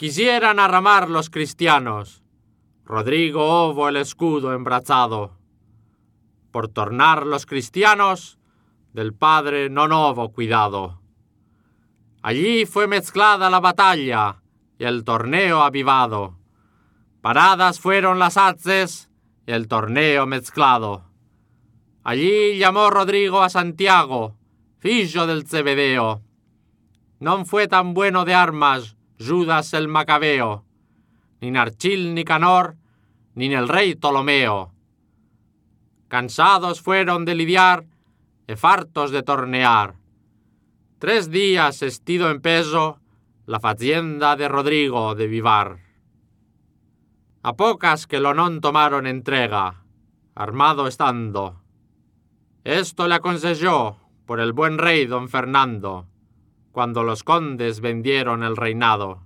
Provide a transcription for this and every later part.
Quisieran arramar los cristianos, Rodrigo ovo el escudo embrazado, por tornar los cristianos del padre non hubo cuidado. Allí fue mezclada la batalla y el torneo avivado. Paradas fueron las haces y el torneo mezclado. Allí llamó Rodrigo a Santiago, fillo del Cebedeo. No fue tan bueno de armas Judas el Macabeo, ni Narchil ni Canor, ni el rey Ptolomeo. Cansados fueron de lidiar e fartos de tornear. Tres días estido en peso la facienda de Rodrigo de Vivar. A pocas que lo non tomaron entrega, armado estando. Esto le aconsejó por el buen rey don Fernando, cuando los condes vendieron el reinado.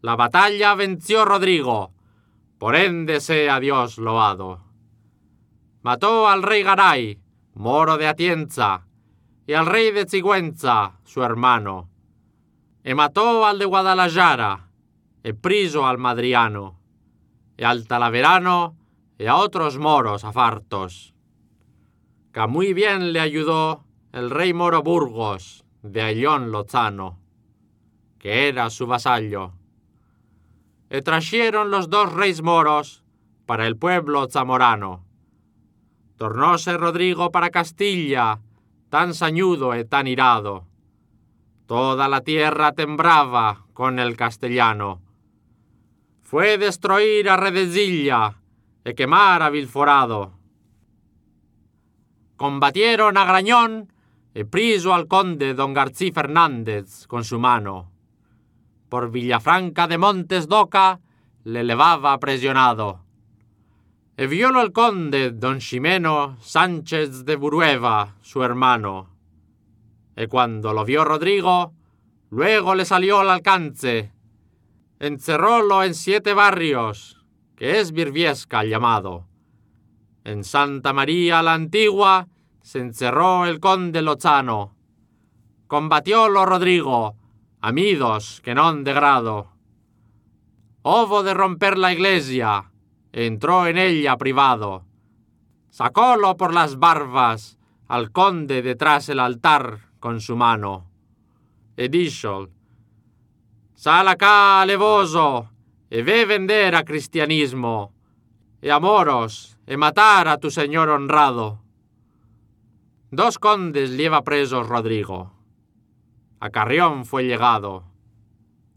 La batalla venció Rodrigo, por ende sea Dios loado. Mató al rey Garay, moro de Atienza, y al rey de Sigüenza, su hermano. E mató al de Guadalajara, e priso al Madriano, e al Talaverano, y a otros moros afartos. Que muy bien le ayudó el rey moro Burgos, de Ayllón Lozano, que era su vasallo. E trajeron los dos reyes moros para el pueblo zamorano. Tornóse Rodrigo para Castilla, tan sañudo e tan irado. Toda la tierra tembraba con el castellano. Fue destruir a Redesilla e quemar a Vilforado. Combatieron a Grañón priso al conde don Garcí Fernández con su mano. Por Villafranca de Montes d'Oca le levaba presionado. E violo al conde don Ximeno Sánchez de Burueva, su hermano. E cuando lo vio Rodrigo, luego le salió al alcance. Encerrólo en siete barrios, que es Virviesca llamado. En Santa María la Antigua se encerró el conde Lozano. Combatiólo Rodrigo, amidos que non de grado. Ovo de romper la iglesia, entró en ella privado. Sacólo por las barbas al conde detrás el altar con su mano. E sal acá alevoso, e ve vender a cristianismo, e a moros, e matar a tu señor honrado. Dos condes lleva presos Rodrigo. A Carrión fue llegado.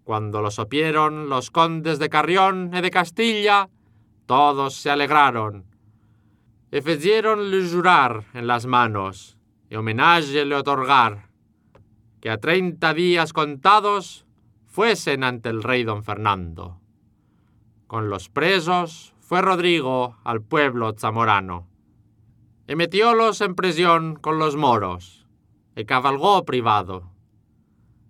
Cuando lo supieron los condes de Carrión y de Castilla, todos se alegraron. E le jurar en las manos, y homenaje le otorgar, que a treinta días contados fuesen ante el rey don Fernando. Con los presos fue Rodrigo al pueblo zamorano e metiólos en prisión con los moros, e cabalgó privado.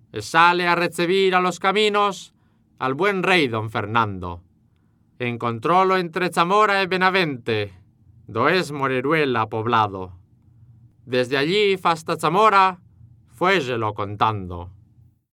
E sale a recibir a los caminos al buen rey don Fernando. Encontrólo entre Zamora e Benavente, do es Moreruela poblado. Desde allí hasta Zamora, fuéselo contando.